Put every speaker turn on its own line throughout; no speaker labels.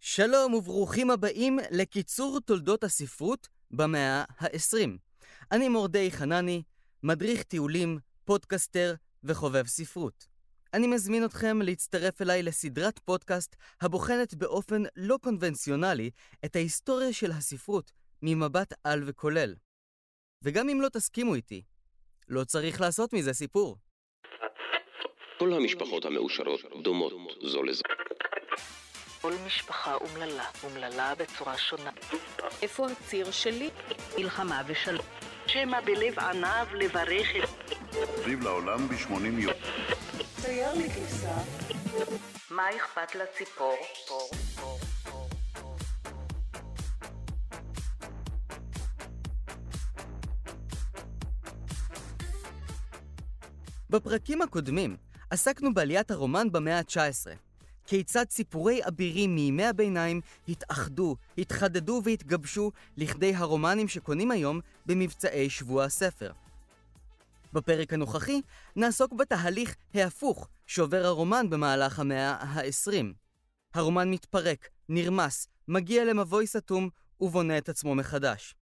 שלום וברוכים הבאים לקיצור תולדות הספרות במאה ה-20. אני מורדי חנני, מדריך טיולים, פודקסטר וחובב ספרות. אני מזמין אתכם להצטרף אליי לסדרת פודקאסט הבוחנת באופן לא קונבנציונלי את ההיסטוריה של הספרות ממבט על וכולל. וגם אם לא תסכימו איתי, לא צריך לעשות מזה סיפור.
כל המשפחות המאושרות דומות זו לזו.
כל משפחה אומללה, אומללה בצורה שונה.
איפה הציר שלי?
מלחמה ושלום.
שמא בלב עניו לברך את...
סביב לעולם ב-80 יום.
צייר לי כבשה.
מה אכפת לציפור? פור, פור, פור, פור.
בפרקים הקודמים עסקנו בעליית הרומן במאה ה-19. כיצד סיפורי אבירים מימי הביניים התאחדו, התחדדו והתגבשו לכדי הרומנים שקונים היום במבצעי שבוע הספר. בפרק הנוכחי נעסוק בתהליך ההפוך שעובר הרומן במהלך המאה ה-20. הרומן מתפרק, נרמס, מגיע למבוי סתום ובונה את עצמו מחדש.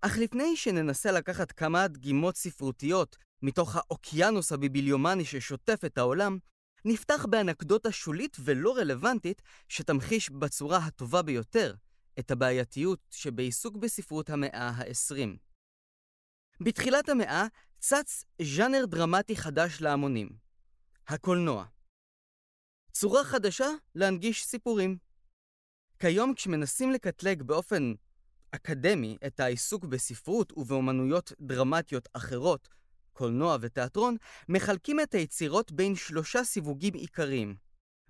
אך לפני שננסה לקחת כמה דגימות ספרותיות מתוך האוקיינוס הביביליומני ששוטף את העולם, נפתח באנקדוטה שולית ולא רלוונטית שתמחיש בצורה הטובה ביותר את הבעייתיות שבעיסוק בספרות המאה ה-20. בתחילת המאה צץ ז'אנר דרמטי חדש להמונים, הקולנוע. צורה חדשה להנגיש סיפורים. כיום כשמנסים לקטלג באופן אקדמי את העיסוק בספרות ובאמנויות דרמטיות אחרות, קולנוע ותיאטרון, מחלקים את היצירות בין שלושה סיווגים עיקריים,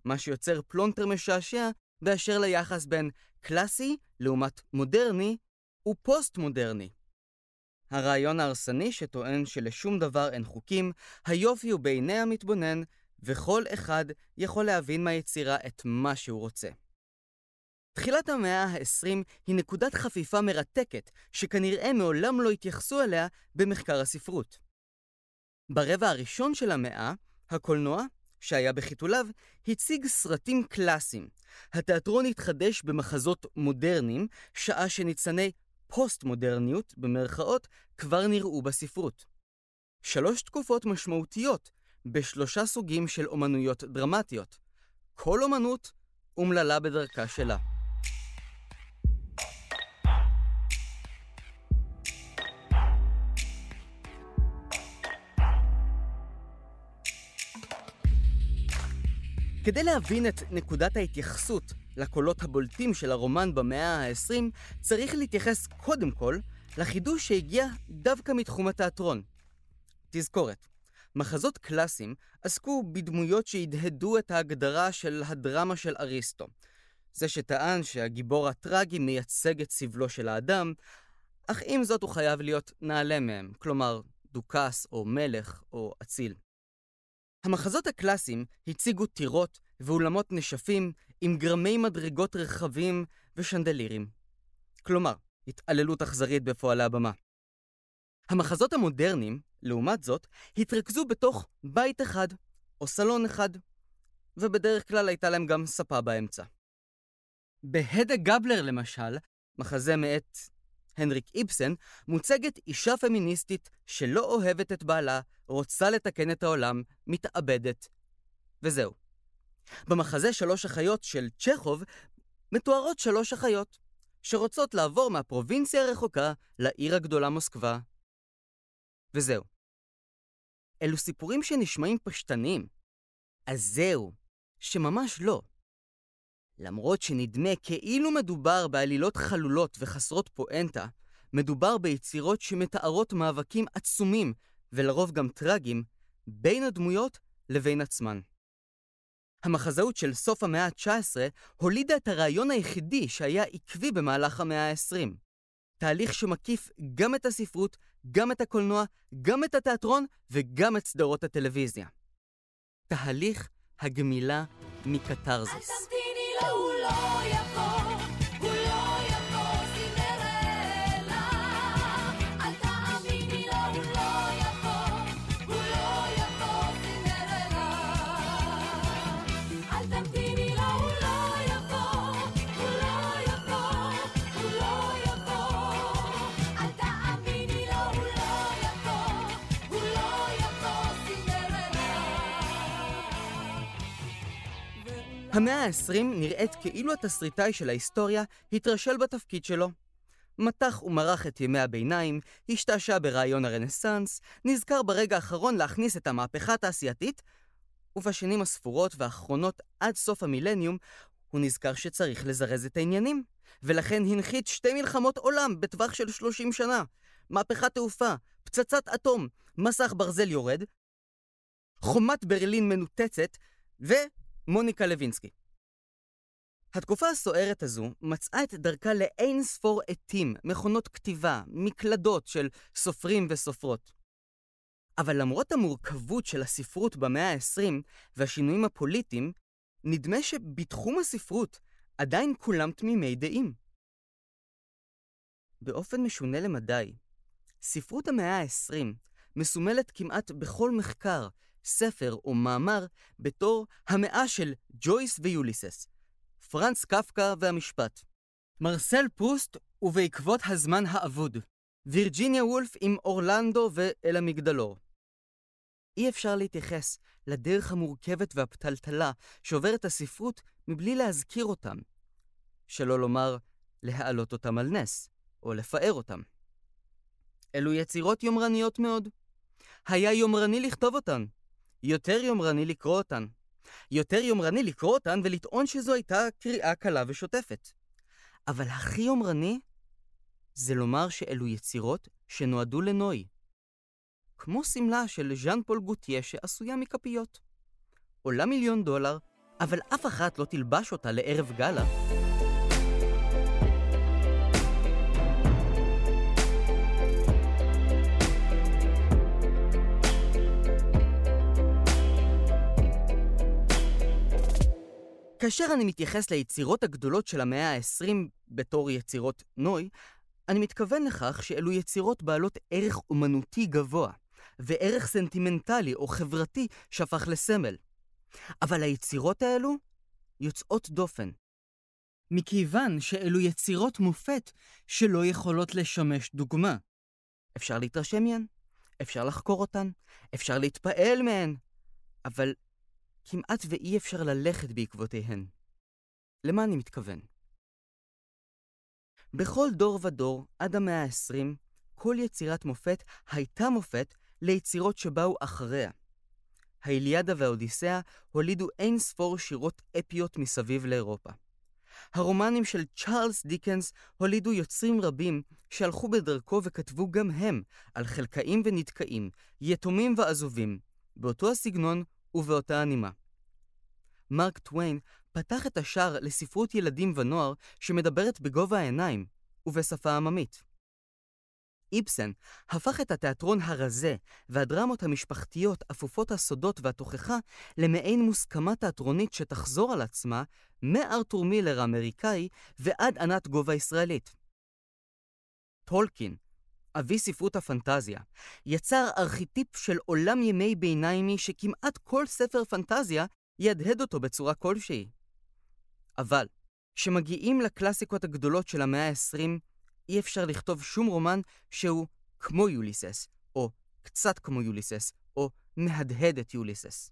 מה שיוצר פלונטר משעשע באשר ליחס בין קלאסי לעומת מודרני ופוסט-מודרני. הרעיון ההרסני שטוען שלשום דבר אין חוקים, היופי הוא בעיני המתבונן, וכל אחד יכול להבין מהיצירה את מה שהוא רוצה. תחילת המאה ה-20 היא נקודת חפיפה מרתקת, שכנראה מעולם לא התייחסו אליה במחקר הספרות. ברבע הראשון של המאה, הקולנוע, שהיה בחיתוליו, הציג סרטים קלאסיים. התיאטרון התחדש במחזות מודרניים, שעה שניצני פוסט-מודרניות, במרכאות, כבר נראו בספרות. שלוש תקופות משמעותיות בשלושה סוגים של אומנויות דרמטיות. כל אומנות אומללה בדרכה שלה. כדי להבין את נקודת ההתייחסות לקולות הבולטים של הרומן במאה ה-20, צריך להתייחס קודם כל לחידוש שהגיע דווקא מתחום התיאטרון. תזכורת, מחזות קלאסיים עסקו בדמויות שהדהדו את ההגדרה של הדרמה של אריסטו. זה שטען שהגיבור הטרגי מייצג את סבלו של האדם, אך עם זאת הוא חייב להיות נעלה מהם, כלומר דוכס או מלך או אציל. המחזות הקלאסיים הציגו טירות ואולמות נשפים עם גרמי מדרגות רחבים ושנדלירים. כלומר, התעללות אכזרית בפועלי הבמה. המחזות המודרניים, לעומת זאת, התרכזו בתוך בית אחד או סלון אחד, ובדרך כלל הייתה להם גם ספה באמצע. בהדה גבלר למשל, מחזה מאת הנריק איבסן, מוצגת אישה פמיניסטית שלא אוהבת את בעלה, רוצה לתקן את העולם, מתאבדת, וזהו. במחזה שלוש אחיות של צ'כוב מתוארות שלוש אחיות, שרוצות לעבור מהפרובינציה הרחוקה לעיר הגדולה מוסקבה. וזהו. אלו סיפורים שנשמעים פשטניים. אז זהו, שממש לא. למרות שנדמה כאילו מדובר בעלילות חלולות וחסרות פואנטה, מדובר ביצירות שמתארות מאבקים עצומים, ולרוב גם טרגיים, בין הדמויות לבין עצמן. המחזאות של סוף המאה ה-19 הולידה את הרעיון היחידי שהיה עקבי במהלך המאה ה-20. תהליך שמקיף גם את הספרות, גם את הקולנוע, גם את התיאטרון וגם את סדרות הטלוויזיה. תהליך הגמילה מקתרזיס.
תמתיני לו,
המאה ה-20 נראית כאילו התסריטאי של ההיסטוריה התרשל בתפקיד שלו. מתח ומרח את ימי הביניים, השתעשע ברעיון הרנסאנס, נזכר ברגע האחרון להכניס את המהפכה התעשייתית, ובשנים הספורות והאחרונות עד סוף המילניום, הוא נזכר שצריך לזרז את העניינים, ולכן הנחית שתי מלחמות עולם בטווח של 30 שנה. מהפכת תעופה, פצצת אטום, מסך ברזל יורד, חומת ברלין מנותצת, ומוניקה לוינסקי. התקופה הסוערת הזו מצאה את דרכה לאין ספור עטים, מכונות כתיבה, מקלדות של סופרים וסופרות. אבל למרות המורכבות של הספרות במאה ה-20 והשינויים הפוליטיים, נדמה שבתחום הספרות עדיין כולם תמימי דעים. באופן משונה למדי, ספרות המאה ה-20 מסומלת כמעט בכל מחקר, ספר או מאמר בתור המאה של ג'ויס ויוליסס, פרנץ קפקא והמשפט, מרסל פרוסט ובעקבות הזמן האבוד, וירג'יניה וולף עם אורלנדו ואל המגדלור. אי אפשר להתייחס לדרך המורכבת והפתלתלה שעוברת הספרות מבלי להזכיר אותם, שלא לומר להעלות אותם על נס, או לפאר אותם. אלו יצירות יומרניות מאוד. היה יומרני לכתוב אותן, יותר יומרני לקרוא אותן. יותר יומרני לקרוא אותן ולטעון שזו הייתה קריאה קלה ושוטפת. אבל הכי יומרני זה לומר שאלו יצירות שנועדו לנוי. כמו שמלה של ז'אן פול גוטיה שעשויה מכפיות. עולה מיליון דולר, אבל אף אחת לא תלבש אותה לערב גאלה. כאשר אני מתייחס ליצירות הגדולות של המאה ה-20 בתור יצירות נוי, אני מתכוון לכך שאלו יצירות בעלות ערך אומנותי גבוה, וערך סנטימנטלי או חברתי שהפך לסמל. אבל היצירות האלו יוצאות דופן. מכיוון שאלו יצירות מופת שלא יכולות לשמש דוגמה. אפשר להתרשם מהן, אפשר לחקור אותן, אפשר להתפעל מהן, אבל כמעט ואי אפשר ללכת בעקבותיהן. למה אני מתכוון? בכל דור ודור, עד המאה ה-20, כל יצירת מופת הייתה מופת ליצירות שבאו אחריה. האיליאדה והאודיסאה הולידו אין ספור שירות אפיות מסביב לאירופה. הרומנים של צ'ארלס דיקנס הולידו יוצרים רבים שהלכו בדרכו וכתבו גם הם על חלקאים ונתקעים, יתומים ועזובים, באותו הסגנון ובאותה הנימה. מרק טוויין פתח את השער לספרות ילדים ונוער שמדברת בגובה העיניים ובשפה עממית. איבסן הפך את התיאטרון הרזה והדרמות המשפחתיות אפופות הסודות והתוכחה למעין מוסכמה תיאטרונית שתחזור על עצמה מארתור מילר האמריקאי ועד ענת גובה ישראלית. טולקין, אבי ספרות הפנטזיה, יצר ארכיטיפ של עולם ימי ביניימי שכמעט כל ספר פנטזיה יהדהד אותו בצורה כלשהי. אבל, כשמגיעים לקלאסיקות הגדולות של המאה ה-20, אי אפשר לכתוב שום רומן שהוא כמו יוליסס, או קצת כמו יוליסס, או מהדהד את יוליסס.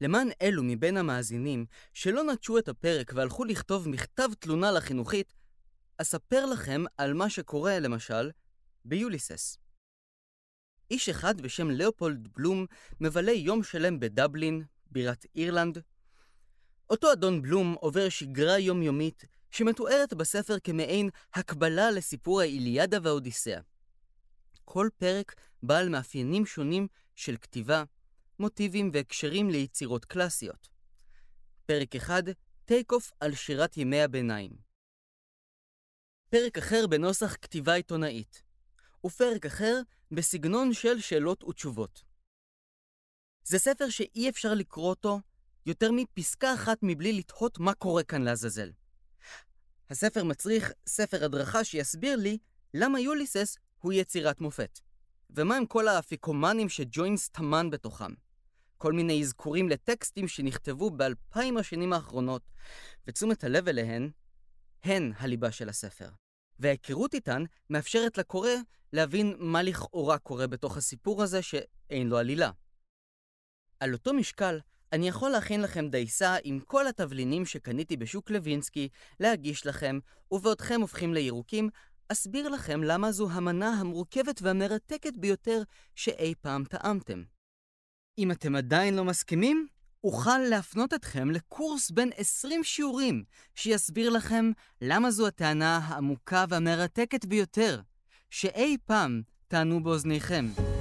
למען אלו מבין המאזינים שלא נטשו את הפרק והלכו לכתוב מכתב תלונה לחינוכית, אספר לכם על מה שקורה, למשל, ביוליסס. איש אחד בשם ליאופולד בלום מבלה יום שלם בדבלין, בירת אירלנד. אותו אדון בלום עובר שגרה יומיומית שמתוארת בספר כמעין הקבלה לסיפור האיליאדה והאודיסאה. כל פרק בעל מאפיינים שונים של כתיבה, מוטיבים והקשרים ליצירות קלאסיות. פרק אחד, take off על שירת ימי הביניים. פרק אחר בנוסח כתיבה עיתונאית. ופרק אחר בסגנון של שאלות ותשובות. זה ספר שאי אפשר לקרוא אותו יותר מפסקה אחת מבלי לתהות מה קורה כאן לעזאזל. הספר מצריך ספר הדרכה שיסביר לי למה יוליסס הוא יצירת מופת. ומה עם כל האפיקומנים שג'וינס טמן בתוכם. כל מיני אזכורים לטקסטים שנכתבו באלפיים השנים האחרונות, ותשומת הלב אליהן, הן הליבה של הספר. וההיכרות איתן מאפשרת לקורא להבין מה לכאורה קורה בתוך הסיפור הזה שאין לו עלילה. על אותו משקל, אני יכול להכין לכם דייסה עם כל התבלינים שקניתי בשוק לוינסקי, להגיש לכם, ובעודכם הופכים לירוקים, אסביר לכם למה זו המנה המורכבת והמרתקת ביותר שאי פעם טעמתם. אם אתם עדיין לא מסכימים, אוכל להפנות אתכם לקורס בין 20 שיעורים, שיסביר לכם למה זו הטענה העמוקה והמרתקת ביותר, שאי פעם טענו באוזניכם.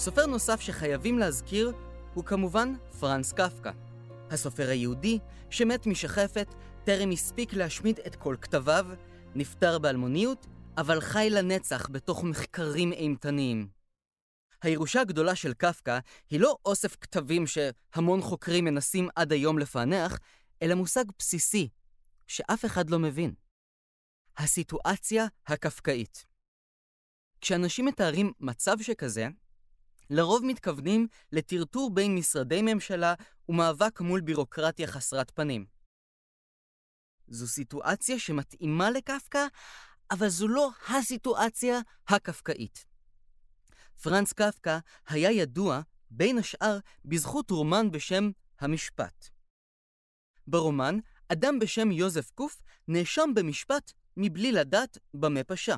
סופר נוסף שחייבים להזכיר הוא כמובן פרנס קפקא. הסופר היהודי שמת משחפת, טרם הספיק להשמיד את כל כתביו, נפטר באלמוניות, אבל חי לנצח בתוך מחקרים אימתניים. הירושה הגדולה של קפקא היא לא אוסף כתבים שהמון חוקרים מנסים עד היום לפענח, אלא מושג בסיסי שאף אחד לא מבין. הסיטואציה הקפקאית. כשאנשים מתארים מצב שכזה, לרוב מתכוונים לטרטור בין משרדי ממשלה ומאבק מול בירוקרטיה חסרת פנים. זו סיטואציה שמתאימה לקפקא, אבל זו לא הסיטואציה הקפקאית. פרנץ קפקא היה ידוע, בין השאר, בזכות רומן בשם המשפט. ברומן, אדם בשם יוזף קוף נאשם במשפט מבלי לדעת במה פשע.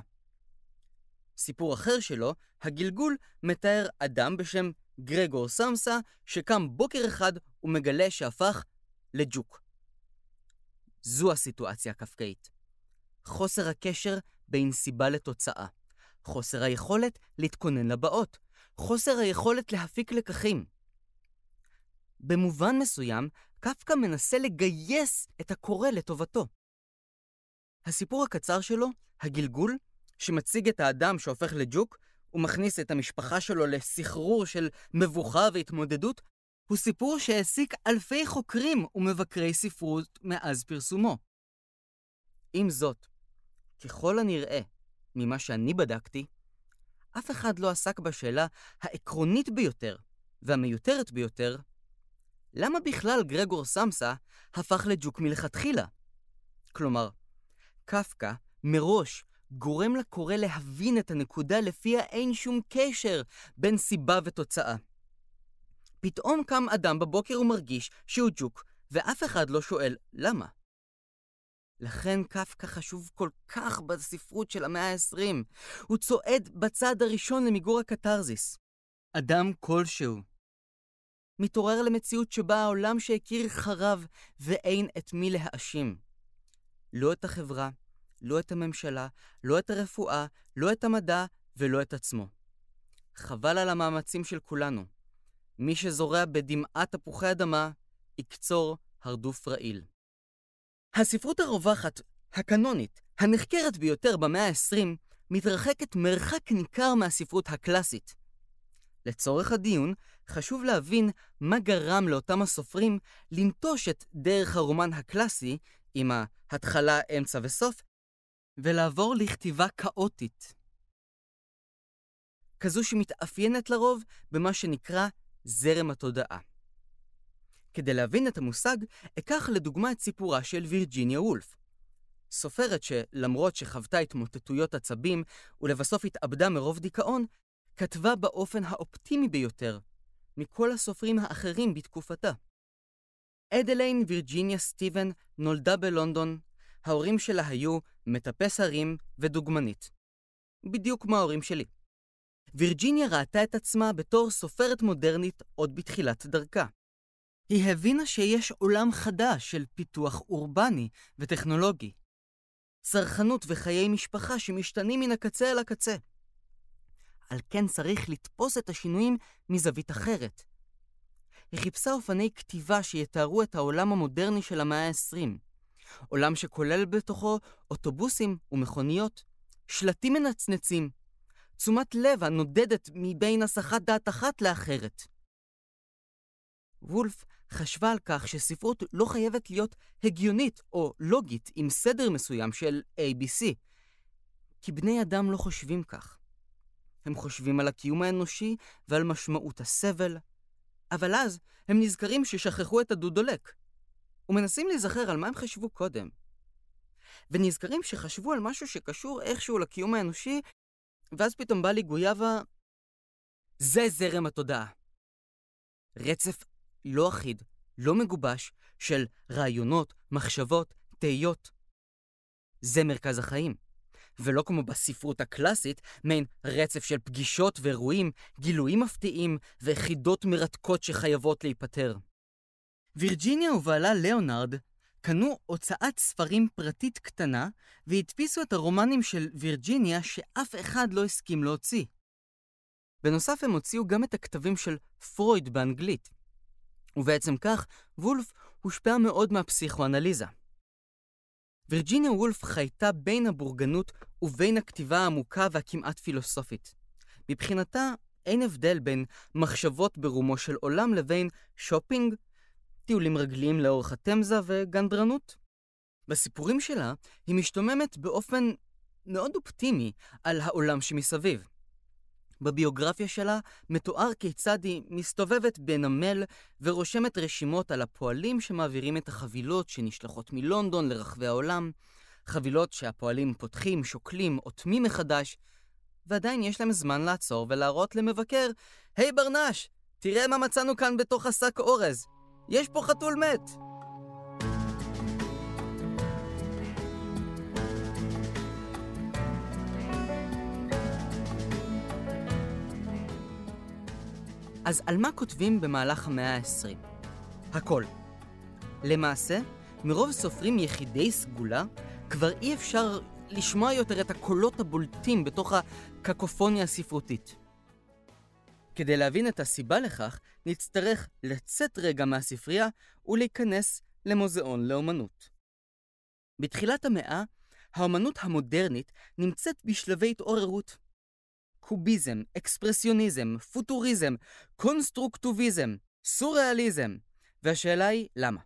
סיפור אחר שלו, הגלגול, מתאר אדם בשם גרגור סמסה, שקם בוקר אחד ומגלה שהפך לג'וק. זו הסיטואציה הקפקאית. חוסר הקשר בין סיבה לתוצאה. חוסר היכולת להתכונן לבאות. חוסר היכולת להפיק לקחים. במובן מסוים, קפקא מנסה לגייס את הקורא לטובתו. הסיפור הקצר שלו, הגלגול, שמציג את האדם שהופך לג'וק, ומכניס את המשפחה שלו לסחרור של מבוכה והתמודדות, הוא סיפור שהעסיק אלפי חוקרים ומבקרי ספרות מאז פרסומו. עם זאת, ככל הנראה, ממה שאני בדקתי, אף אחד לא עסק בשאלה העקרונית ביותר והמיותרת ביותר, למה בכלל גרגור סמסה הפך לג'וק מלכתחילה? כלומר, קפקא מראש גורם לקורא להבין את הנקודה לפיה אין שום קשר בין סיבה ותוצאה. פתאום קם אדם בבוקר ומרגיש שהוא ג'וק, ואף אחד לא שואל למה. לכן קפקא חשוב כל כך בספרות של המאה ה-20. הוא צועד בצעד הראשון למיגור הקתרזיס. אדם כלשהו. מתעורר למציאות שבה העולם שהכיר חרב ואין את מי להאשים. לא את החברה, לא את הממשלה, לא את הרפואה, לא את המדע ולא את עצמו. חבל על המאמצים של כולנו. מי שזורע בדמעת תפוחי אדמה, יקצור הרדוף רעיל. הספרות הרווחת, הקנונית, הנחקרת ביותר במאה ה-20, מתרחקת מרחק ניכר מהספרות הקלאסית. לצורך הדיון, חשוב להבין מה גרם לאותם הסופרים לנטוש את דרך הרומן הקלאסי, עם ההתחלה, אמצע וסוף, ולעבור לכתיבה כאוטית. כזו שמתאפיינת לרוב במה שנקרא זרם התודעה. כדי להבין את המושג, אקח לדוגמה את סיפורה של וירג'יניה וולף. סופרת שלמרות שחוותה התמוטטויות עצבים ולבסוף התאבדה מרוב דיכאון, כתבה באופן האופטימי ביותר מכל הסופרים האחרים בתקופתה. אדליין וירג'יניה סטיבן נולדה בלונדון ההורים שלה היו מטפס הרים ודוגמנית. בדיוק כמו ההורים שלי. וירג'יניה ראתה את עצמה בתור סופרת מודרנית עוד בתחילת דרכה. היא הבינה שיש עולם חדש של פיתוח אורבני וטכנולוגי. צרכנות וחיי משפחה שמשתנים מן הקצה אל הקצה. על כן צריך לתפוס את השינויים מזווית אחרת. היא חיפשה אופני כתיבה שיתארו את העולם המודרני של המאה ה-20. עולם שכולל בתוכו אוטובוסים ומכוניות, שלטים מנצנצים, תשומת לב הנודדת מבין הסחת דעת אחת לאחרת. וולף חשבה על כך שספרות לא חייבת להיות הגיונית או לוגית עם סדר מסוים של ABC. כי בני אדם לא חושבים כך. הם חושבים על הקיום האנושי ועל משמעות הסבל, אבל אז הם נזכרים ששכחו את הדודולק, ומנסים להיזכר על מה הם חשבו קודם. ונזכרים שחשבו על משהו שקשור איכשהו לקיום האנושי, ואז פתאום בא לי גויאבה... זה זרם התודעה. רצף לא אחיד, לא מגובש, של רעיונות, מחשבות, תהיות. זה מרכז החיים. ולא כמו בספרות הקלאסית, מעין רצף של פגישות ואירועים, גילויים מפתיעים וחידות מרתקות שחייבות להיפתר. וירג'יניה ובעלה ליאונרד קנו הוצאת ספרים פרטית קטנה והדפיסו את הרומנים של וירג'יניה שאף אחד לא הסכים להוציא. בנוסף הם הוציאו גם את הכתבים של פרויד באנגלית. ובעצם כך, וולף הושפע מאוד מהפסיכואנליזה. וירג'יניה וולף חייתה בין הבורגנות ובין הכתיבה העמוקה והכמעט פילוסופית. מבחינתה, אין הבדל בין מחשבות ברומו של עולם לבין שופינג, טיולים רגליים לאורך התמזה וגנדרנות. בסיפורים שלה היא משתוממת באופן מאוד אופטימי על העולם שמסביב. בביוגרפיה שלה מתואר כיצד היא מסתובבת בנמל ורושמת רשימות על הפועלים שמעבירים את החבילות שנשלחות מלונדון לרחבי העולם, חבילות שהפועלים פותחים, שוקלים, אוטמים מחדש, ועדיין יש להם זמן לעצור ולהראות למבקר, היי hey, ברנש, תראה מה מצאנו כאן בתוך השק אורז. יש פה חתול מת! אז על מה כותבים במהלך המאה ה-20? הכל. למעשה, מרוב סופרים יחידי סגולה, כבר אי אפשר לשמוע יותר את הקולות הבולטים בתוך הקקופוניה הספרותית. כדי להבין את הסיבה לכך, נצטרך לצאת רגע מהספרייה ולהיכנס למוזיאון לאומנות. בתחילת המאה, האומנות המודרנית נמצאת בשלבי התעוררות. קוביזם, אקספרסיוניזם, פוטוריזם, קונסטרוקטיביזם, סוריאליזם. והשאלה היא, למה?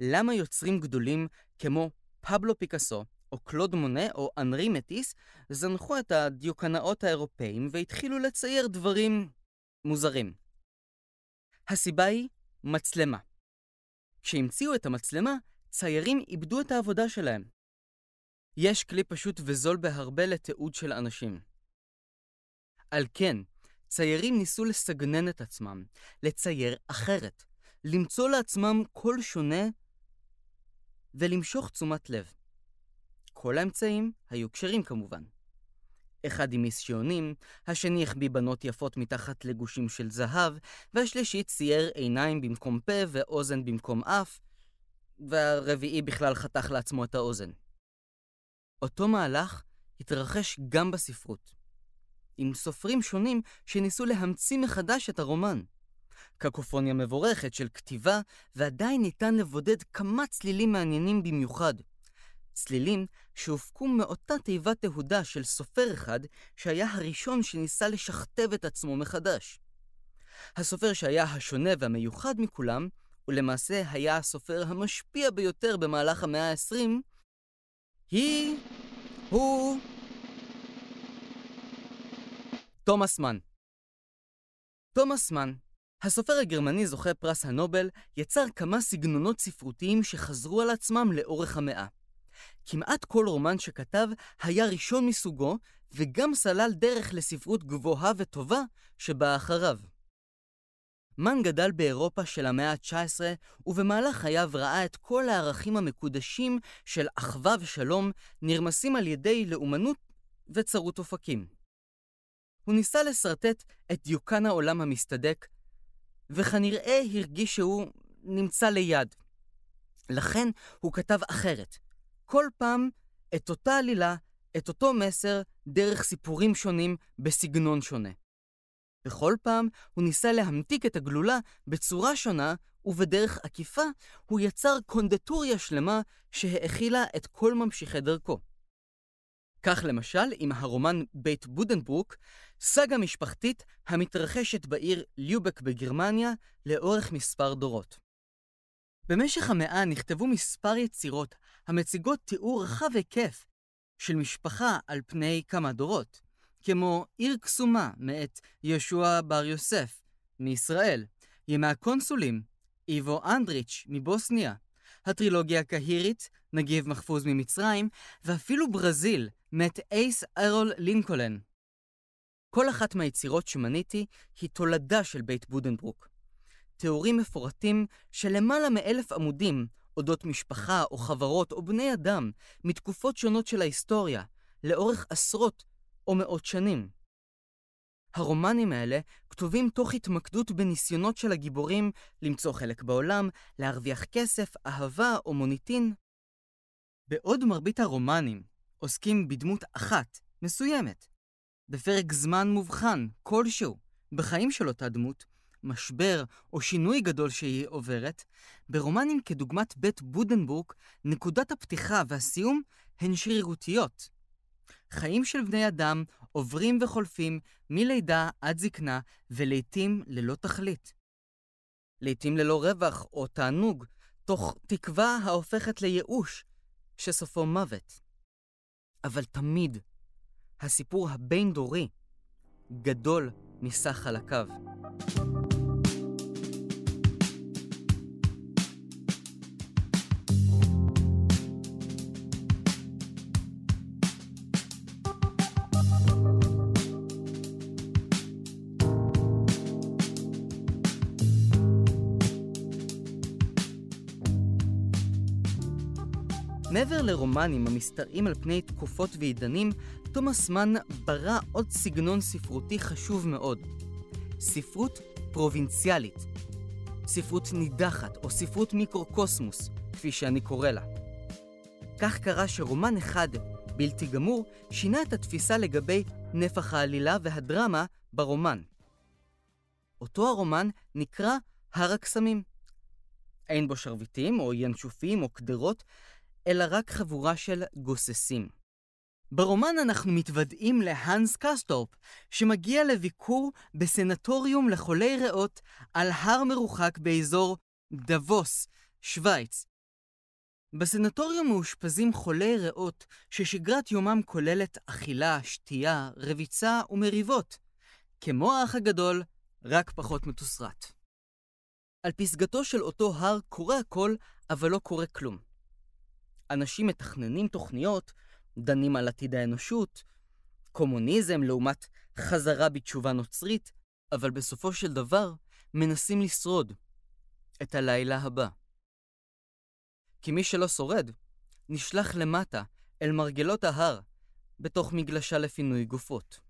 למה יוצרים גדולים כמו פבלו פיקאסו, או קלוד מונה, או אנרי מטיס, זנחו את הדיוקנאות האירופאים והתחילו לצייר דברים מוזרים? הסיבה היא מצלמה. כשהמציאו את המצלמה, ציירים איבדו את העבודה שלהם. יש כלי פשוט וזול בהרבה לתיעוד של אנשים. על כן, ציירים ניסו לסגנן את עצמם, לצייר אחרת, למצוא לעצמם קול שונה ולמשוך תשומת לב. כל האמצעים היו כשרים כמובן. אחד עם מיסיונים, השני החביא בנות יפות מתחת לגושים של זהב, והשלישי צייר עיניים במקום פה ואוזן במקום אף, והרביעי בכלל חתך לעצמו את האוזן. אותו מהלך התרחש גם בספרות. עם סופרים שונים שניסו להמציא מחדש את הרומן. קקופוניה מבורכת של כתיבה, ועדיין ניתן לבודד כמה צלילים מעניינים במיוחד. צלילים שהופקו מאותה תיבת תהודה של סופר אחד, שהיה הראשון שניסה לשכתב את עצמו מחדש. הסופר שהיה השונה והמיוחד מכולם, ולמעשה היה הסופר המשפיע ביותר במהלך המאה ה-20, היא... הוא... תומאס מן. תומאס מן, הסופר הגרמני זוכה פרס הנובל, יצר כמה סגנונות ספרותיים שחזרו על עצמם לאורך המאה. כמעט כל רומן שכתב היה ראשון מסוגו, וגם סלל דרך לספרות גבוהה וטובה שבאה אחריו. מן גדל באירופה של המאה ה-19, ובמהלך חייו ראה את כל הערכים המקודשים של אחווה ושלום נרמסים על ידי לאומנות וצרות אופקים. הוא ניסה לשרטט את דיוקן העולם המסתדק, וכנראה הרגיש שהוא נמצא ליד. לכן הוא כתב אחרת. כל פעם את אותה עלילה, את אותו מסר, דרך סיפורים שונים בסגנון שונה. בכל פעם הוא ניסה להמתיק את הגלולה בצורה שונה, ובדרך עקיפה הוא יצר קונדטוריה שלמה שהאכילה את כל ממשיכי דרכו. כך למשל עם הרומן בית בודנברוק, סאגה משפחתית המתרחשת בעיר ליובק בגרמניה לאורך מספר דורות. במשך המאה נכתבו מספר יצירות המציגות תיאור רחב היקף של משפחה על פני כמה דורות, כמו עיר קסומה מאת יהושע בר יוסף מישראל, ימי הקונסולים, איבו אנדריץ' מבוסניה, הטרילוגיה הקהירית, נגיב מחפוז ממצרים, ואפילו ברזיל, מאת אייס ארול לינקולן. כל אחת מהיצירות שמניתי היא תולדה של בית בודנברוק. תיאורים מפורטים של למעלה מאלף עמודים אודות משפחה או חברות או בני אדם מתקופות שונות של ההיסטוריה, לאורך עשרות או מאות שנים. הרומנים האלה כתובים תוך התמקדות בניסיונות של הגיבורים למצוא חלק בעולם, להרוויח כסף, אהבה או מוניטין. בעוד מרבית הרומנים עוסקים בדמות אחת, מסוימת, בפרק זמן מובחן, כלשהו, בחיים של אותה דמות, משבר או שינוי גדול שהיא עוברת, ברומנים כדוגמת בית בודנבורג, נקודת הפתיחה והסיום הן שרירותיות. חיים של בני אדם עוברים וחולפים מלידה עד זקנה, ולעיתים ללא תכלית. לעיתים ללא רווח או תענוג, תוך תקווה ההופכת לייאוש, שסופו מוות. אבל תמיד, הסיפור הבין-דורי גדול מסך חלקיו. מעבר לרומנים המשתרעים על פני תקופות ועידנים, תומאס מן ברא עוד סגנון ספרותי חשוב מאוד. ספרות פרובינציאלית. ספרות נידחת, או ספרות מיקרוקוסמוס, כפי שאני קורא לה. כך קרה שרומן אחד, בלתי גמור, שינה את התפיסה לגבי נפח העלילה והדרמה ברומן. אותו הרומן נקרא הר הקסמים. אין בו שרביטים, או ינשופים, או קדרות, אלא רק חבורה של גוססים. ברומן אנחנו מתוודעים להאנס קסטורפ, שמגיע לביקור בסנטוריום לחולי ריאות על הר מרוחק באזור דבוס, שווייץ. בסנטוריום מאושפזים חולי ריאות ששגרת יומם כוללת אכילה, שתייה, רביצה ומריבות. כמו האח הגדול, רק פחות מתוסרט. על פסגתו של אותו הר קורה הכל, אבל לא קורה כלום. אנשים מתכננים תוכניות, דנים על עתיד האנושות, קומוניזם לעומת חזרה בתשובה נוצרית, אבל בסופו של דבר מנסים לשרוד את הלילה הבא. כי מי שלא שורד, נשלח למטה, אל מרגלות ההר, בתוך מגלשה לפינוי גופות.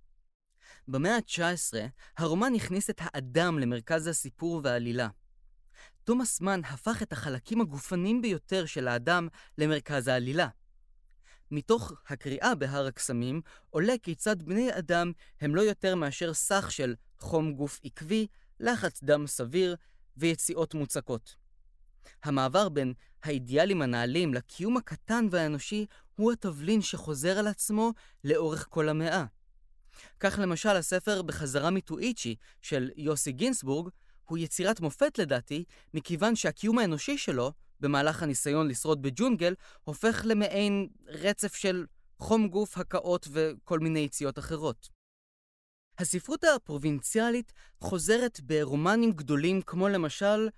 במאה ה-19, הרומן הכניס את האדם למרכז הסיפור והעלילה. תומאס מן הפך את החלקים הגופניים ביותר של האדם למרכז העלילה. מתוך הקריאה בהר הקסמים עולה כיצד בני אדם הם לא יותר מאשר סך של חום גוף עקבי, לחץ דם סביר ויציאות מוצקות. המעבר בין האידיאלים הנעלים לקיום הקטן והאנושי הוא התבלין שחוזר על עצמו לאורך כל המאה. כך למשל הספר בחזרה מטואיצ'י של יוסי גינסבורג הוא יצירת מופת לדעתי, מכיוון שהקיום האנושי שלו, במהלך הניסיון לשרוד בג'ונגל, הופך למעין רצף של חום גוף, הקאות וכל מיני יציאות אחרות. הספרות הפרובינציאלית חוזרת ברומנים גדולים כמו למשל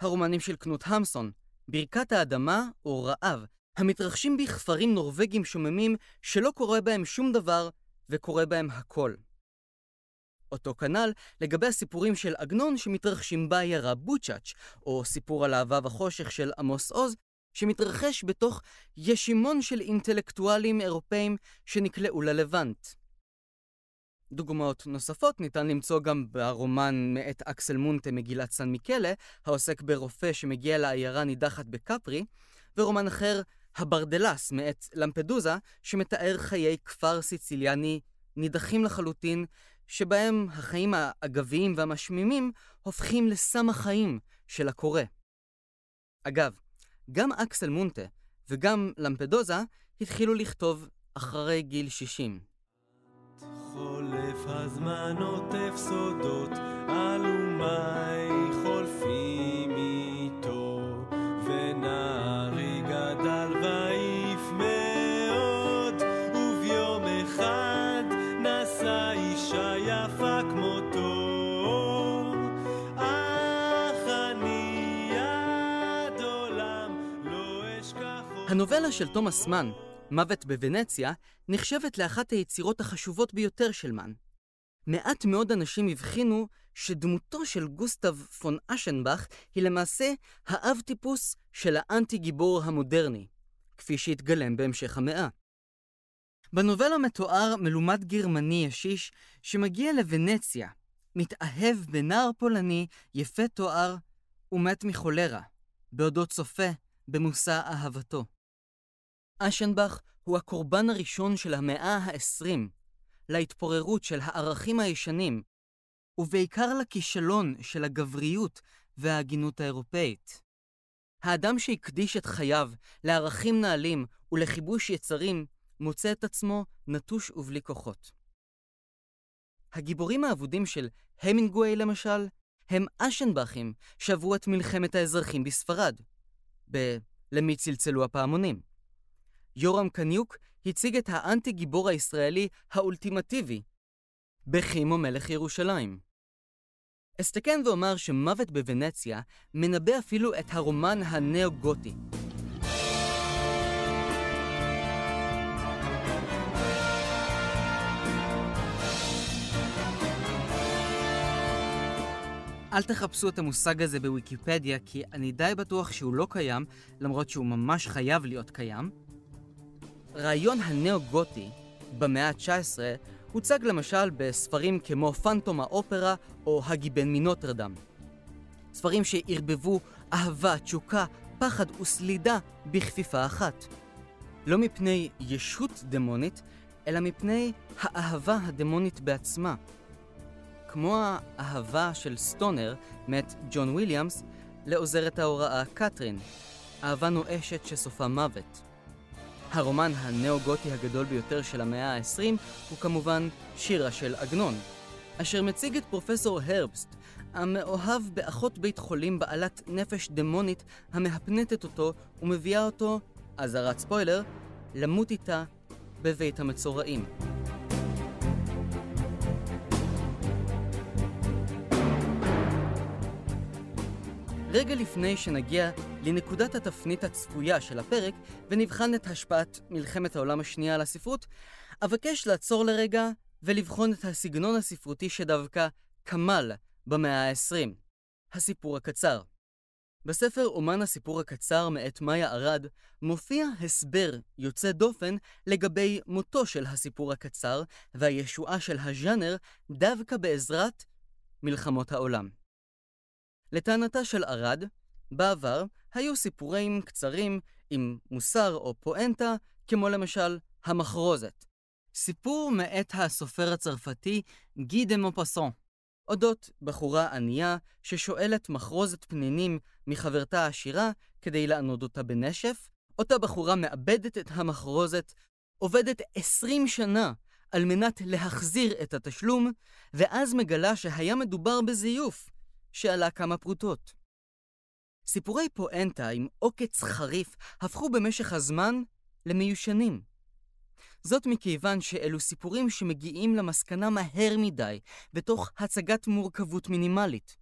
הרומנים של קנות המסון, ברכת האדמה או רעב, המתרחשים בכפרים נורבגים שוממים שלא קורה בהם שום דבר וקורה בהם הכל. אותו כנ"ל לגבי הסיפורים של עגנון שמתרחשים בעיירה בוצ'אץ', או סיפור על אהבה וחושך של עמוס עוז, שמתרחש בתוך ישימון של אינטלקטואלים אירופאים שנקלעו ללבנט. דוגמאות נוספות ניתן למצוא גם ברומן מאת אקסל מונטה מגילת סן מיקלה, העוסק ברופא שמגיע לעיירה נידחת בקפרי, ורומן אחר, הברדלס מאת למפדוזה, שמתאר חיי כפר סיציליאני נידחים לחלוטין שבהם החיים האגביים והמשמימים הופכים לסם החיים של הקורא. אגב, גם אקסל מונטה וגם למפדוזה התחילו לכתוב אחרי גיל 60.
חולף הזמן עוטף סודות, אלומי
הנובלה של תומאס מן, מוות בוונציה, נחשבת לאחת היצירות החשובות ביותר של מן. מעט מאוד אנשים הבחינו שדמותו של גוסטב פון אשנבך היא למעשה האב טיפוס של האנטי-גיבור המודרני, כפי שהתגלם בהמשך המאה. בנובלה מתואר מלומד גרמני ישיש שמגיע לוונציה, מתאהב בנער פולני יפה תואר ומת מחולרה, בעודו צופה במושא אהבתו. אשנבך הוא הקורבן הראשון של המאה ה-20 להתפוררות של הערכים הישנים, ובעיקר לכישלון של הגבריות וההגינות האירופאית. האדם שהקדיש את חייו לערכים נעלים ולכיבוש יצרים, מוצא את עצמו נטוש ובלי כוחות. הגיבורים האבודים של המינגווי למשל, הם אשנבכים שעברו את מלחמת האזרחים בספרד, ב- למי צלצלו הפעמונים. יורם קניוק הציג את האנטי-גיבור הישראלי האולטימטיבי, בחימו מלך ירושלים. אסתכן ואומר שמוות בוונציה מנבא אפילו את הרומן הנאו-גותי. אל תחפשו את המושג הזה בוויקיפדיה, כי אני די בטוח שהוא לא קיים, למרות שהוא ממש חייב להיות קיים. רעיון הנאו-גותי במאה ה-19 הוצג למשל בספרים כמו פנטום האופרה או הגיבן מנוטרדם. ספרים שערבבו אהבה, תשוקה, פחד וסלידה בכפיפה אחת. לא מפני ישות דמונית, אלא מפני האהבה הדמונית בעצמה. כמו האהבה של סטונר, מאת ג'ון וויליאמס, לעוזרת ההוראה קתרין, אהבה נואשת שסופה מוות. הרומן הנאו-גותי הגדול ביותר של המאה ה-20 הוא כמובן שירה של עגנון, אשר מציג את פרופסור הרבסט, המאוהב באחות בית חולים בעלת נפש דמונית המהפנטת אותו ומביאה אותו, אזהרת ספוילר, למות איתה בבית המצורעים. רגע לפני שנגיע לנקודת התפנית הצפויה של הפרק ונבחן את השפעת מלחמת העולם השנייה על הספרות, אבקש לעצור לרגע ולבחון את הסגנון הספרותי שדווקא כמל במאה ה-20, הסיפור הקצר. בספר אומן הסיפור הקצר מאת מאיה ארד מופיע הסבר יוצא דופן לגבי מותו של הסיפור הקצר והישועה של הז'אנר דווקא בעזרת מלחמות העולם. לטענתה של ארד, בעבר היו סיפורים קצרים עם מוסר או פואנטה, כמו למשל המחרוזת. סיפור מאת הסופר הצרפתי גי דה מופסון, אודות בחורה ענייה ששואלת מחרוזת פנינים מחברתה העשירה כדי לענוד אותה בנשף, אותה בחורה מאבדת את המחרוזת, עובדת 20 שנה על מנת להחזיר את התשלום, ואז מגלה שהיה מדובר בזיוף, שעלה כמה פרוטות. סיפורי פואנטה עם עוקץ חריף הפכו במשך הזמן למיושנים. זאת מכיוון שאלו סיפורים שמגיעים למסקנה מהר מדי, בתוך הצגת מורכבות מינימלית.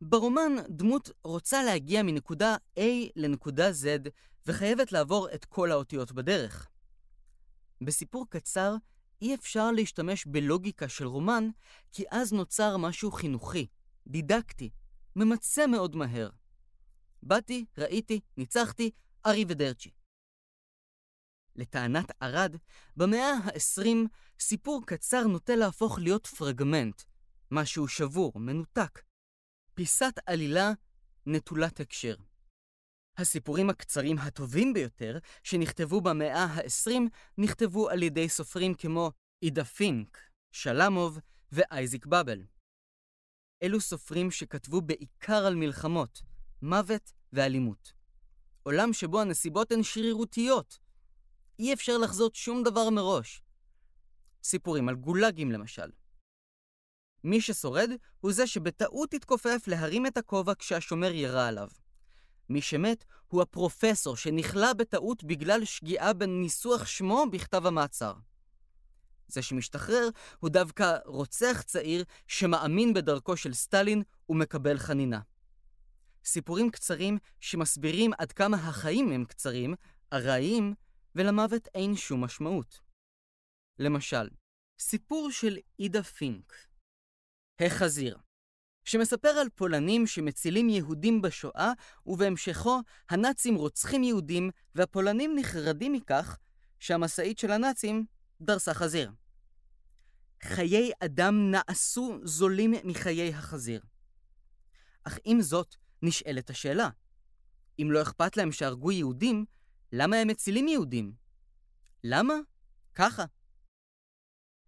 ברומן דמות רוצה להגיע מנקודה A לנקודה Z, וחייבת לעבור את כל האותיות בדרך. בסיפור קצר אי אפשר להשתמש בלוגיקה של רומן, כי אז נוצר משהו חינוכי, דידקטי, ממצה מאוד מהר. באתי, ראיתי, ניצחתי, ארי ודרצ'י. לטענת ארד, במאה ה-20 סיפור קצר נוטה להפוך להיות פרגמנט, משהו שבור, מנותק. פיסת עלילה נטולת הקשר. הסיפורים הקצרים הטובים ביותר, שנכתבו במאה ה-20, נכתבו על ידי סופרים כמו עידה פינק, שלמוב ואייזיק באבל. אלו סופרים שכתבו בעיקר על מלחמות, מוות ואלימות. עולם שבו הנסיבות הן שרירותיות. אי אפשר לחזות שום דבר מראש. סיפורים על גולאגים למשל. מי ששורד הוא זה שבטעות התכופף להרים את הכובע כשהשומר ירה עליו. מי שמת הוא הפרופסור שנכלא בטעות בגלל שגיאה בניסוח שמו בכתב המעצר. זה שמשתחרר הוא דווקא רוצח צעיר שמאמין בדרכו של סטלין ומקבל חנינה. סיפורים קצרים שמסבירים עד כמה החיים הם קצרים, ארעיים, ולמוות אין שום משמעות. למשל, סיפור של עידה פינק, החזיר, שמספר על פולנים שמצילים יהודים בשואה, ובהמשכו הנאצים רוצחים יהודים, והפולנים נחרדים מכך שהמשאית של הנאצים דרסה חזיר. חיי אדם נעשו זולים מחיי החזיר. אך עם זאת, נשאלת השאלה, אם לא אכפת להם שהרגו יהודים, למה הם מצילים יהודים? למה? ככה.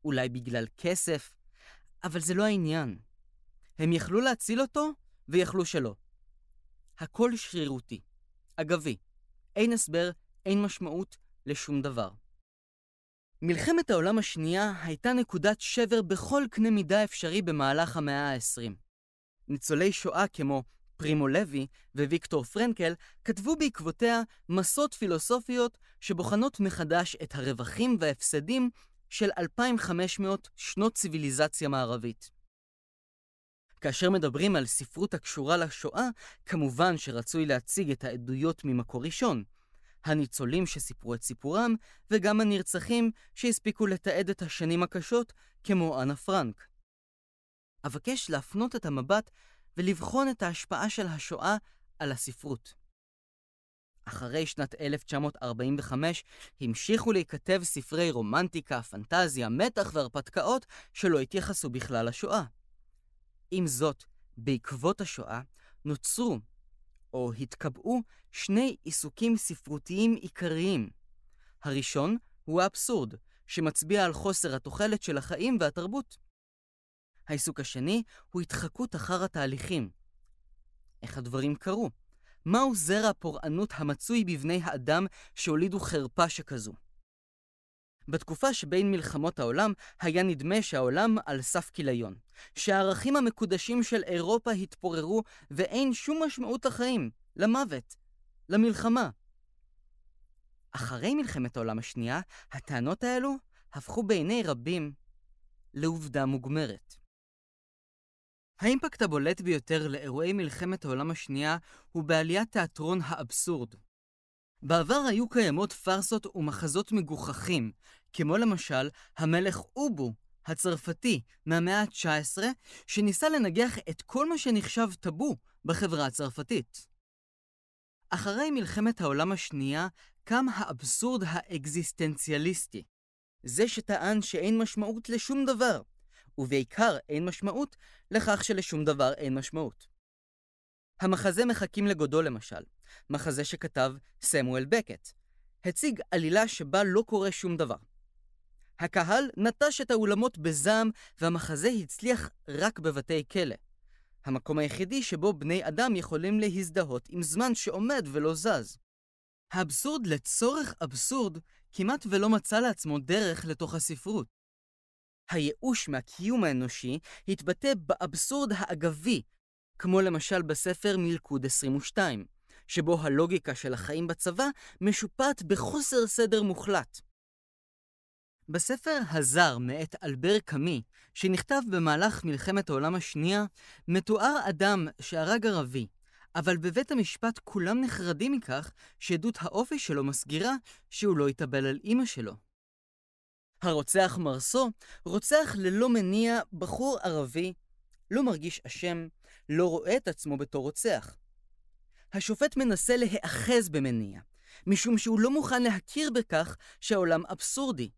אולי בגלל כסף, אבל זה לא העניין. הם יכלו להציל אותו, ויכלו שלא. הכל שרירותי, אגבי. אין הסבר, אין משמעות לשום דבר. מלחמת העולם השנייה הייתה נקודת שבר בכל קנה מידה אפשרי במהלך המאה ה-20. ניצולי שואה כמו פרימו לוי וויקטור פרנקל כתבו בעקבותיה מסות פילוסופיות שבוחנות מחדש את הרווחים וההפסדים של 2,500 שנות ציוויליזציה מערבית. כאשר מדברים על ספרות הקשורה לשואה, כמובן שרצוי להציג את העדויות ממקור ראשון. הניצולים שסיפרו את סיפורם, וגם הנרצחים שהספיקו לתעד את השנים הקשות, כמו אנה פרנק. אבקש להפנות את המבט ולבחון את ההשפעה של השואה על הספרות. אחרי שנת 1945 המשיכו להיכתב ספרי רומנטיקה, פנטזיה, מתח והרפתקאות שלא התייחסו בכלל לשואה. עם זאת, בעקבות השואה נוצרו או התקבעו שני עיסוקים ספרותיים עיקריים. הראשון הוא האבסורד, שמצביע על חוסר התוחלת של החיים והתרבות. העיסוק השני הוא התחקות אחר התהליכים. איך הדברים קרו? מהו זרע הפורענות המצוי בבני האדם שהולידו חרפה שכזו? בתקופה שבין מלחמות העולם היה נדמה שהעולם על סף כיליון, שהערכים המקודשים של אירופה התפוררו ואין שום משמעות לחיים, למוות, למלחמה. אחרי מלחמת העולם השנייה, הטענות האלו הפכו בעיני רבים לעובדה מוגמרת. האימפקט הבולט ביותר לאירועי מלחמת העולם השנייה הוא בעליית תיאטרון האבסורד. בעבר היו קיימות פארסות ומחזות מגוחכים, כמו למשל המלך אובו, הצרפתי, מהמאה ה-19, שניסה לנגח את כל מה שנחשב טאבו בחברה הצרפתית. אחרי מלחמת העולם השנייה קם האבסורד האקזיסטנציאליסטי. זה שטען שאין משמעות לשום דבר, ובעיקר אין משמעות לכך שלשום דבר אין משמעות. המחזה מחכים לגודו למשל, מחזה שכתב סמואל בקט, הציג עלילה שבה לא קורה שום דבר. הקהל נטש את האולמות בזעם, והמחזה הצליח רק בבתי כלא. המקום היחידי שבו בני אדם יכולים להזדהות עם זמן שעומד ולא זז. האבסורד לצורך אבסורד כמעט ולא מצא לעצמו דרך לתוך הספרות. הייאוש מהקיום האנושי התבטא באבסורד האגבי, כמו למשל בספר מלכוד 22, שבו הלוגיקה של החיים בצבא משופעת בחוסר סדר מוחלט. בספר הזר מאת אלבר קאמי, שנכתב במהלך מלחמת העולם השנייה, מתואר אדם שהרג ערבי, אבל בבית המשפט כולם נחרדים מכך שעדות האופי שלו מסגירה שהוא לא התאבל על אימא שלו. הרוצח מרסו רוצח ללא מניע בחור ערבי, לא מרגיש אשם, לא רואה את עצמו בתור רוצח. השופט מנסה להיאחז במניע, משום שהוא לא מוכן להכיר בכך שהעולם אבסורדי.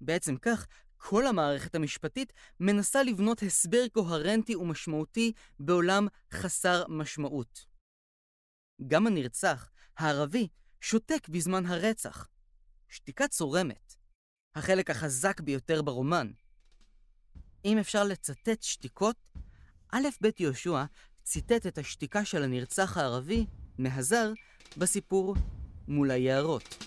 בעצם כך, כל המערכת המשפטית מנסה לבנות הסבר קוהרנטי ומשמעותי בעולם חסר משמעות. גם הנרצח, הערבי, שותק בזמן הרצח. שתיקה צורמת. החלק החזק ביותר ברומן. אם אפשר לצטט שתיקות, א' ב' יהושע ציטט את השתיקה של הנרצח הערבי, מהזר, בסיפור מול היערות.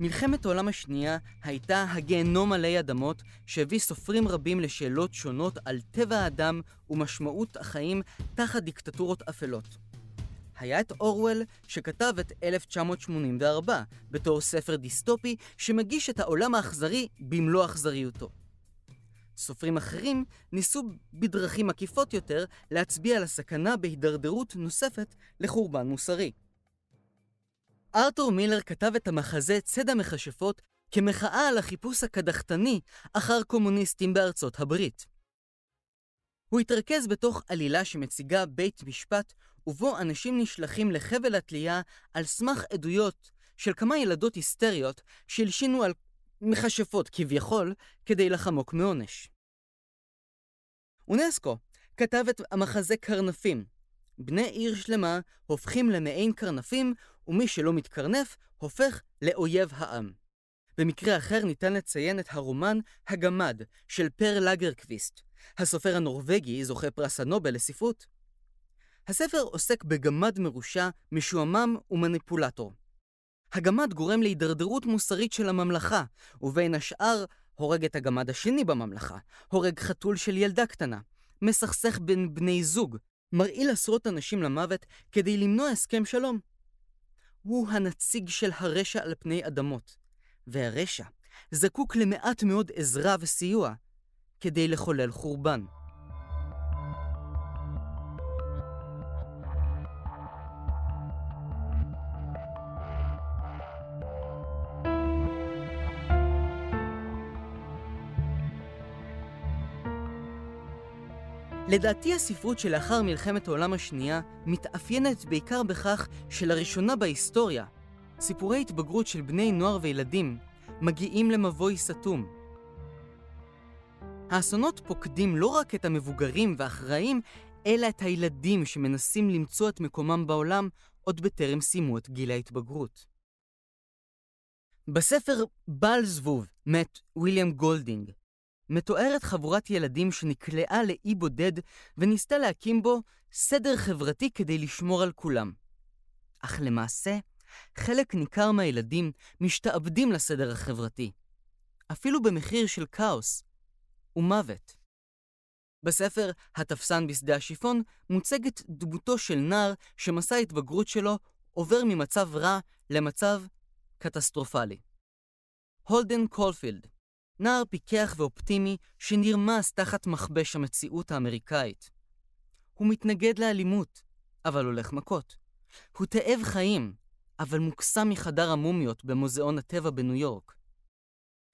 מלחמת העולם השנייה הייתה הגיהנום עלי אדמות שהביא סופרים רבים לשאלות שונות על טבע האדם ומשמעות החיים תחת דיקטטורות אפלות. היה את אורוול, שכתב את 1984, בתור ספר דיסטופי שמגיש את העולם האכזרי במלוא אכזריותו. סופרים אחרים ניסו בדרכים עקיפות יותר להצביע על הסכנה בהידרדרות נוספת לחורבן מוסרי. ארתור מילר כתב את המחזה ציד המכשפות כמחאה על החיפוש הקדחתני אחר קומוניסטים בארצות הברית. הוא התרכז בתוך עלילה שמציגה בית משפט ובו אנשים נשלחים לחבל התלייה על סמך עדויות של כמה ילדות היסטריות שהלשינו על מכשפות כביכול כדי לחמוק מעונש. אונסקו כתב את המחזה קרנפים. בני עיר שלמה הופכים למעין קרנפים, ומי שלא מתקרנף הופך לאויב העם. במקרה אחר ניתן לציין את הרומן "הגמד" של פר לגרקוויסט, הסופר הנורבגי זוכה פרס הנובל לספרות. הספר עוסק בגמד מרושע, משועמם ומניפולטור. הגמד גורם להידרדרות מוסרית של הממלכה, ובין השאר הורג את הגמד השני בממלכה, הורג חתול של ילדה קטנה, מסכסך בין בני זוג, מרעיל עשרות אנשים למוות כדי למנוע הסכם שלום. הוא הנציג של הרשע על פני אדמות, והרשע זקוק למעט מאוד עזרה וסיוע כדי לחולל חורבן. לדעתי הספרות שלאחר מלחמת העולם השנייה מתאפיינת בעיקר בכך שלראשונה בהיסטוריה, סיפורי התבגרות של בני נוער וילדים מגיעים למבוי סתום. האסונות פוקדים לא רק את המבוגרים והאחראים, אלא את הילדים שמנסים למצוא את מקומם בעולם עוד בטרם סיימו את גיל ההתבגרות. בספר בעל זבוב מאת ויליאם גולדינג, מתוארת חבורת ילדים שנקלעה לאי בודד וניסתה להקים בו סדר חברתי כדי לשמור על כולם. אך למעשה, חלק ניכר מהילדים משתעבדים לסדר החברתי, אפילו במחיר של כאוס ומוות. בספר "התפסן בשדה השיפון" מוצגת דמותו של נער שמסע ההתבגרות שלו עובר ממצב רע למצב קטסטרופלי. הולדן קולפילד, נער פיקח ואופטימי שנרמס תחת מכבש המציאות האמריקאית. הוא מתנגד לאלימות, אבל הולך מכות. הוא תאב חיים, אבל מוקסם מחדר המומיות במוזיאון הטבע בניו יורק.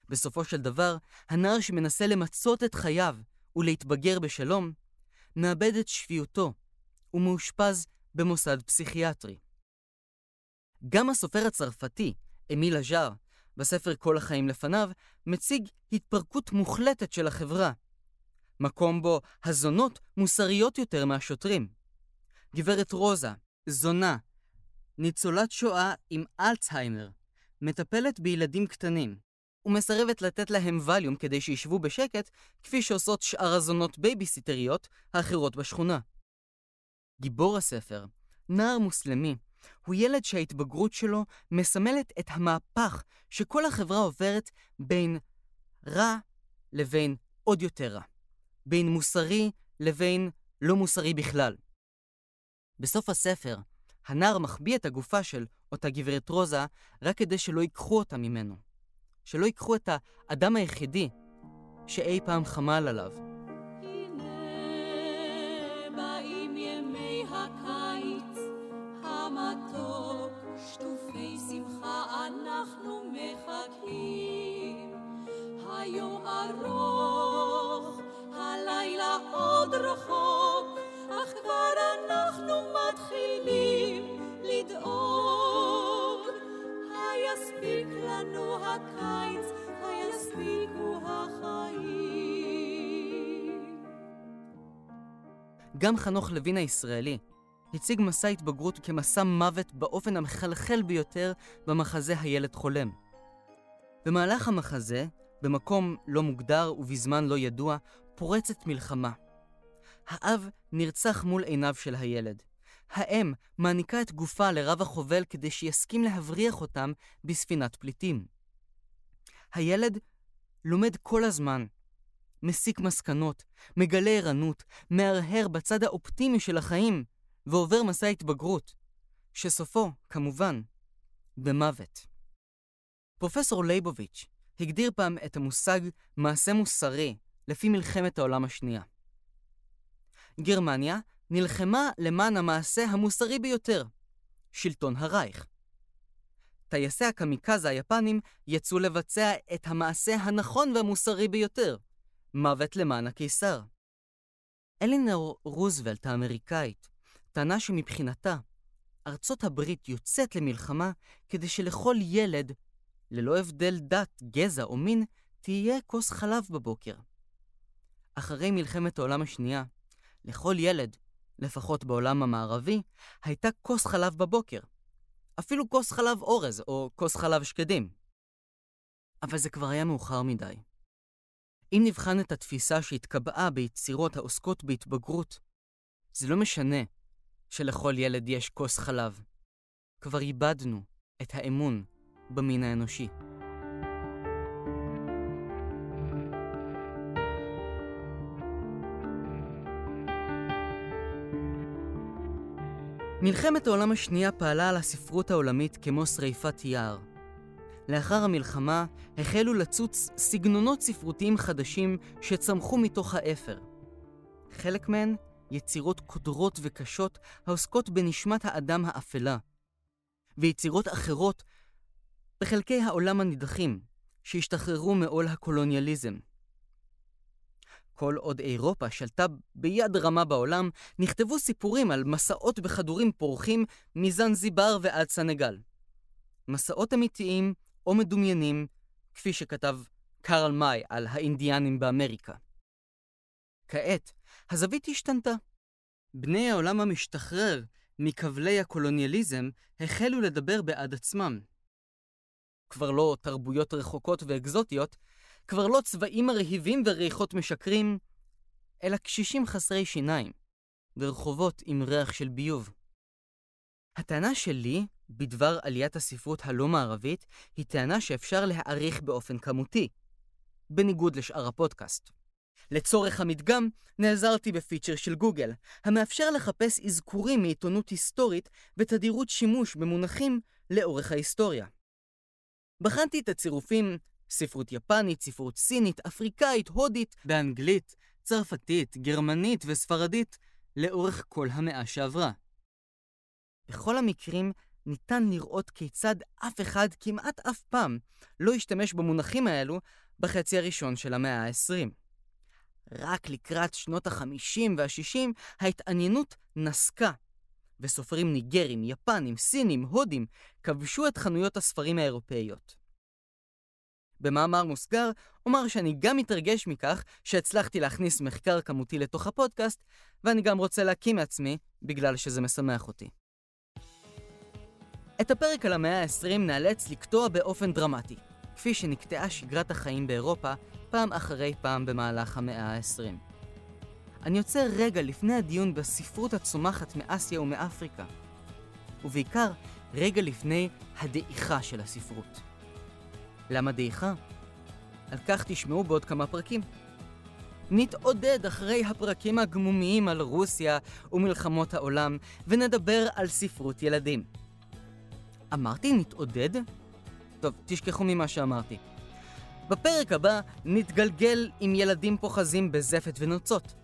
בסופו של דבר, הנער שמנסה למצות את חייו ולהתבגר בשלום, מאבד את שפיותו ומאושפז במוסד פסיכיאטרי. גם הסופר הצרפתי, אמיל אג'אר, בספר כל החיים לפניו, מציג התפרקות מוחלטת של החברה. מקום בו הזונות מוסריות יותר מהשוטרים. גברת רוזה, זונה, ניצולת שואה עם אלצהיימר, מטפלת בילדים קטנים, ומסרבת לתת להם ווליום כדי שישבו בשקט, כפי שעושות שאר הזונות בייביסיטריות האחרות בשכונה. גיבור הספר, נער מוסלמי, הוא ילד שההתבגרות שלו מסמלת את המהפך שכל החברה עוברת בין רע לבין עוד יותר רע. בין מוסרי לבין לא מוסרי בכלל. בסוף הספר, הנער מחביא את הגופה של אותה גברת רוזה רק כדי שלא ייקחו אותה ממנו. שלא ייקחו את האדם היחידי שאי פעם חמל עליו.
היום ארוך, הלילה עוד רחוק, אך כבר אנחנו מתחילים לדאוג. היספיק לנו הקיץ, היספיקו החיים.
גם חנוך לוין הישראלי הציג מסע התבגרות כמסע מוות באופן המחלחל ביותר במחזה הילד חולם. במהלך המחזה, במקום לא מוגדר ובזמן לא ידוע, פורצת מלחמה. האב נרצח מול עיניו של הילד. האם מעניקה את גופה לרב החובל כדי שיסכים להבריח אותם בספינת פליטים. הילד לומד כל הזמן, מסיק מסקנות, מגלה ערנות, מהרהר בצד האופטימי של החיים, ועובר מסע התבגרות, שסופו, כמובן, במוות. פרופסור לייבוביץ' הגדיר פעם את המושג מעשה מוסרי לפי מלחמת העולם השנייה. גרמניה נלחמה למען המעשה המוסרי ביותר, שלטון הרייך. טייסי הקמיקזה היפנים יצאו לבצע את המעשה הנכון והמוסרי ביותר, מוות למען הקיסר. אלינור רוזוולט האמריקאית טענה שמבחינתה, ארצות הברית יוצאת למלחמה כדי שלכל ילד, ללא הבדל דת, גזע או מין, תהיה כוס חלב בבוקר. אחרי מלחמת העולם השנייה, לכל ילד, לפחות בעולם המערבי, הייתה כוס חלב בבוקר. אפילו כוס חלב אורז או כוס חלב שקדים. אבל זה כבר היה מאוחר מדי. אם נבחן את התפיסה שהתקבעה ביצירות העוסקות בהתבגרות, זה לא משנה שלכל ילד יש כוס חלב. כבר איבדנו את האמון במין האנושי. מלחמת העולם השנייה פעלה על הספרות העולמית כמו שריפת יער. לאחר המלחמה החלו לצוץ סגנונות ספרותיים חדשים שצמחו מתוך האפר. חלק מהן יצירות קודרות וקשות העוסקות בנשמת האדם האפלה, ויצירות אחרות בחלקי העולם הנידחים, שהשתחררו מעול הקולוניאליזם. כל עוד אירופה שלטה ביד רמה בעולם, נכתבו סיפורים על מסעות בכדורים פורחים מזנזיבר ועד סנגל. מסעות אמיתיים או מדומיינים, כפי שכתב קרל מאי על האינדיאנים באמריקה. כעת, הזווית השתנתה. בני העולם המשתחרר מכבלי הקולוניאליזם החלו לדבר בעד עצמם. כבר לא תרבויות רחוקות ואקזוטיות, כבר לא צבעים מרהיבים וריחות משקרים, אלא קשישים חסרי שיניים, ורחובות עם ריח של ביוב. הטענה שלי בדבר עליית הספרות הלא-מערבית היא טענה שאפשר להעריך באופן כמותי, בניגוד לשאר הפודקאסט. לצורך המדגם, נעזרתי בפיצ'ר של גוגל, המאפשר לחפש אזכורים מעיתונות היסטורית בתדירות שימוש במונחים לאורך ההיסטוריה. בחנתי את הצירופים ספרות יפנית, ספרות סינית, אפריקאית, הודית, באנגלית, צרפתית, גרמנית וספרדית לאורך כל המאה שעברה. בכל המקרים ניתן לראות כיצד אף אחד כמעט אף פעם לא השתמש במונחים האלו בחצי הראשון של המאה ה-20. רק לקראת שנות ה-50 וה-60 ההתעניינות נסקה, וסופרים ניגרים, יפנים, סינים, הודים, כבשו את חנויות הספרים האירופאיות. במאמר מוסגר, אומר שאני גם מתרגש מכך שהצלחתי להכניס מחקר כמותי לתוך הפודקאסט, ואני גם רוצה להקים מעצמי, בגלל שזה משמח אותי. את הפרק על המאה ה-20 נאלץ לקטוע באופן דרמטי, כפי שנקטעה שגרת החיים באירופה פעם אחרי פעם במהלך המאה ה-20. אני יוצא רגע לפני הדיון בספרות הצומחת מאסיה ומאפריקה, ובעיקר רגע לפני הדעיכה של הספרות. למה דעיכה? על כך תשמעו בעוד כמה פרקים. נתעודד אחרי הפרקים הגמומיים על רוסיה ומלחמות העולם, ונדבר על ספרות ילדים. אמרתי נתעודד? טוב, תשכחו ממה שאמרתי. בפרק הבא נתגלגל עם ילדים פוחזים בזפת ונוצות.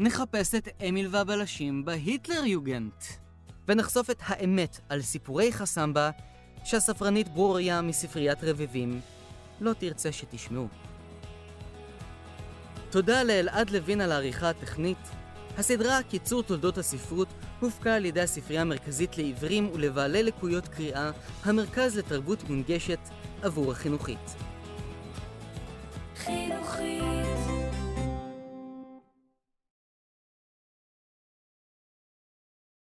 נחפש את אמיל והבלשים בהיטלר יוגנט. ונחשוף את האמת על סיפורי חסמבה שהספרנית ברוריה מספריית רביבים לא תרצה שתשמעו. תודה לאלעד לוין על העריכה הטכנית. הסדרה קיצור תולדות הספרות הופקה על ידי הספרייה המרכזית לעיוורים ולבעלי לקויות קריאה, המרכז לתרבות מונגשת עבור החינוכית.
חינוכית